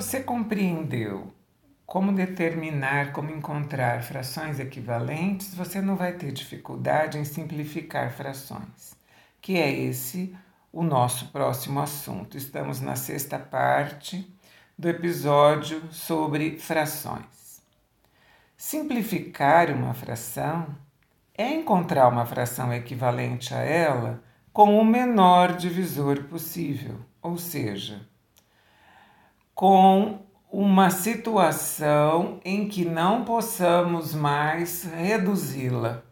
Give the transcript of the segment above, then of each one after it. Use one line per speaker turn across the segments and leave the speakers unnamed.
você compreendeu como determinar, como encontrar frações equivalentes, você não vai ter dificuldade em simplificar frações, que é esse o nosso próximo assunto. Estamos na sexta parte do episódio sobre frações. Simplificar uma fração é encontrar uma fração equivalente a ela com o menor divisor possível, ou seja, com uma situação em que não possamos mais reduzi-la.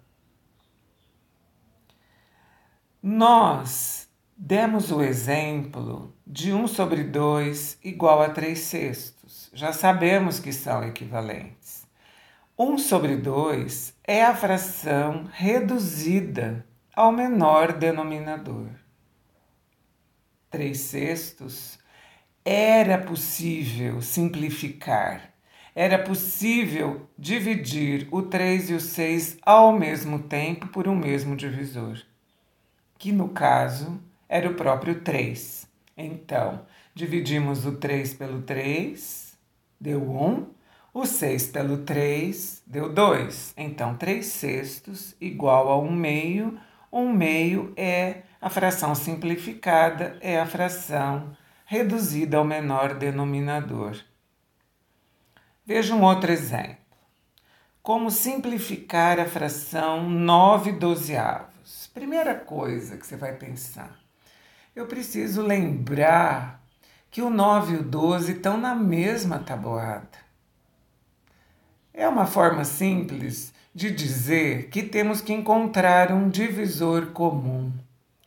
Nós demos o exemplo de 1 sobre 2 igual a 3 sextos. Já sabemos que são equivalentes. 1 sobre 2 é a fração reduzida ao menor denominador. 3 sextos era possível simplificar, era possível dividir o 3 e o 6 ao mesmo tempo por um mesmo divisor, que no caso era o próprio 3. Então, dividimos o 3 pelo 3, deu 1, o 6 pelo 3 deu 2. Então, 3 sextos igual a 1 meio. 1 meio é a fração simplificada, é a fração reduzida ao menor denominador. Veja um outro exemplo. Como simplificar a fração 9 dozeavos? Primeira coisa que você vai pensar. Eu preciso lembrar que o 9 e o 12 estão na mesma tabuada. É uma forma simples de dizer que temos que encontrar um divisor comum,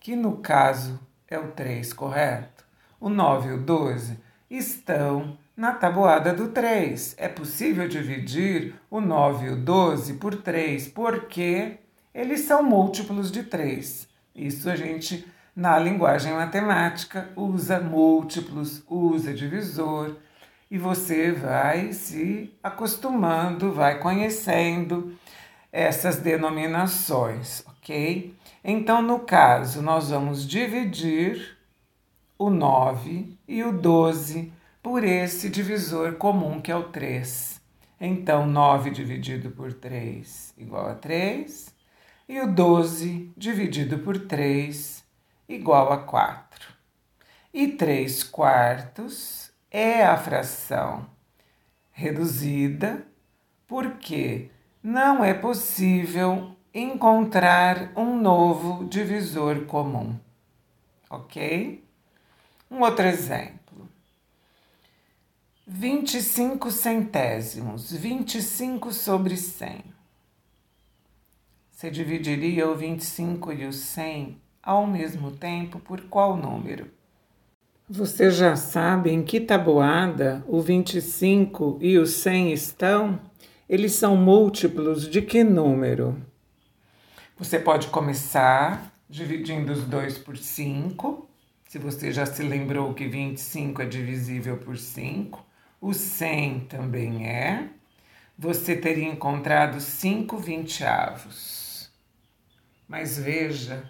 que no caso é o 3, correto? O 9 e o 12 estão na tabuada do 3. É possível dividir o 9 e o 12 por 3, porque eles são múltiplos de 3. Isso a gente, na linguagem matemática, usa múltiplos, usa divisor, e você vai se acostumando, vai conhecendo essas denominações, ok? Então, no caso, nós vamos dividir o 9 e o 12 por esse divisor comum que é o 3. Então, 9 dividido por 3 igual a 3, e o 12 dividido por 3 igual a 4. E 3 quartos é a fração reduzida, porque não é possível encontrar um novo divisor comum. Ok? Um outro exemplo. 25 centésimos, 25 sobre 100. Você dividiria o 25 e o 100 ao mesmo tempo por qual número? Você já sabe em que tabuada o 25 e o 100 estão? Eles são múltiplos de que número? Você pode começar dividindo os dois por 5 se você já se lembrou que 25 é divisível por 5, o 100 também é, você teria encontrado 5 vinteavos. Mas veja,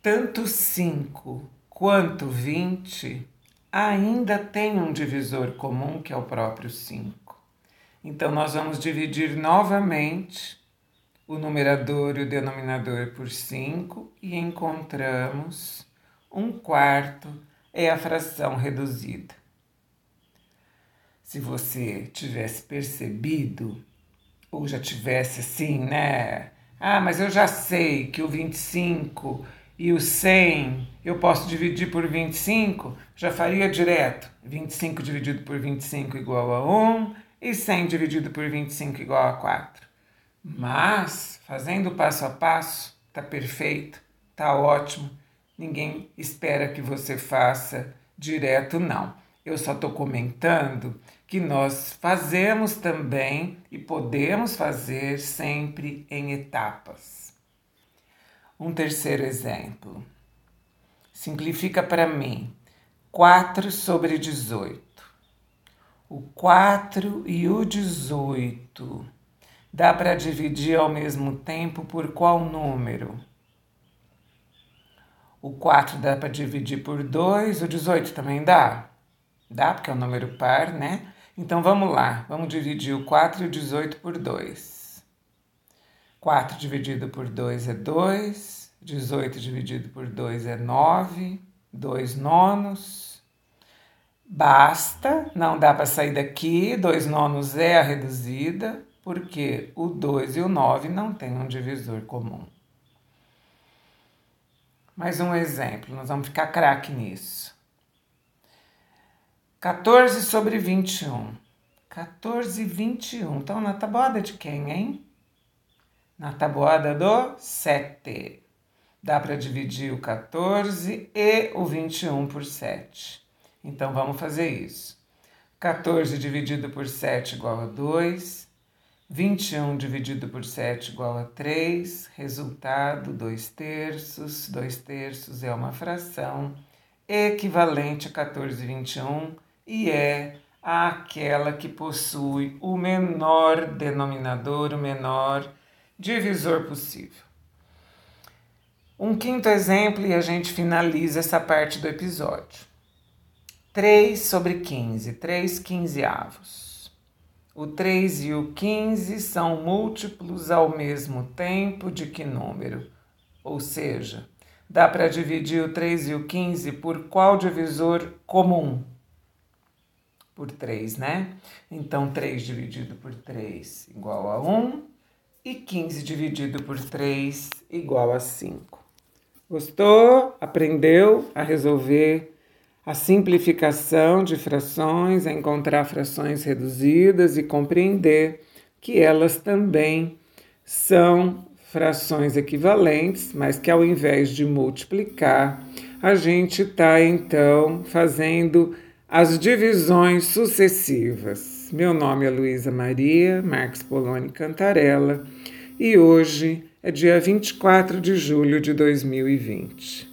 tanto 5 quanto 20 ainda tem um divisor comum que é o próprio 5. Então, nós vamos dividir novamente o numerador e o denominador por 5 e encontramos um quarto é a fração reduzida. Se você tivesse percebido, ou já tivesse assim, né? Ah, mas eu já sei que o 25 e o 100 eu posso dividir por 25, já faria direto. 25 dividido por 25 igual a 1 e 100 dividido por 25 igual a 4. Mas, fazendo passo a passo, tá perfeito, tá ótimo ninguém espera que você faça direto, não. Eu só estou comentando que nós fazemos também e podemos fazer sempre em etapas. Um terceiro exemplo. Simplifica para mim 4 sobre 18. O 4 e o 18 dá para dividir ao mesmo tempo por qual número? O 4 dá para dividir por 2, o 18 também dá? Dá, porque é um número par, né? Então vamos lá, vamos dividir o 4 e o 18 por 2. 4 dividido por 2 é 2, 18 dividido por 2 é 9, 2 nonos. Basta, não dá para sair daqui, 2 nonos é a reduzida, porque o 2 e o 9 não têm um divisor comum. Mais um exemplo, nós vamos ficar craque nisso. 14 sobre 21. 14 e 21. Então, na tabuada de quem, hein? Na tabuada do 7. Dá para dividir o 14 e o 21 por 7. Então, vamos fazer isso. 14 dividido por 7 igual a 2. 21 dividido por 7 igual a 3, resultado 2 terços. 2 terços é uma fração equivalente a 14,21 e é aquela que possui o menor denominador, o menor divisor possível. Um quinto exemplo e a gente finaliza essa parte do episódio. 3 sobre 15, 3 quinzeavos. O 3 e o 15 são múltiplos ao mesmo tempo de que número? Ou seja, dá para dividir o 3 e o 15 por qual divisor comum? Por 3, né? Então, 3 dividido por 3 igual a 1 e 15 dividido por 3 igual a 5. Gostou? Aprendeu a resolver a simplificação de frações, a encontrar frações reduzidas e compreender que elas também são frações equivalentes, mas que ao invés de multiplicar, a gente está então fazendo as divisões sucessivas. Meu nome é Luísa Maria Marques Poloni Cantarella e hoje é dia 24 de julho de 2020.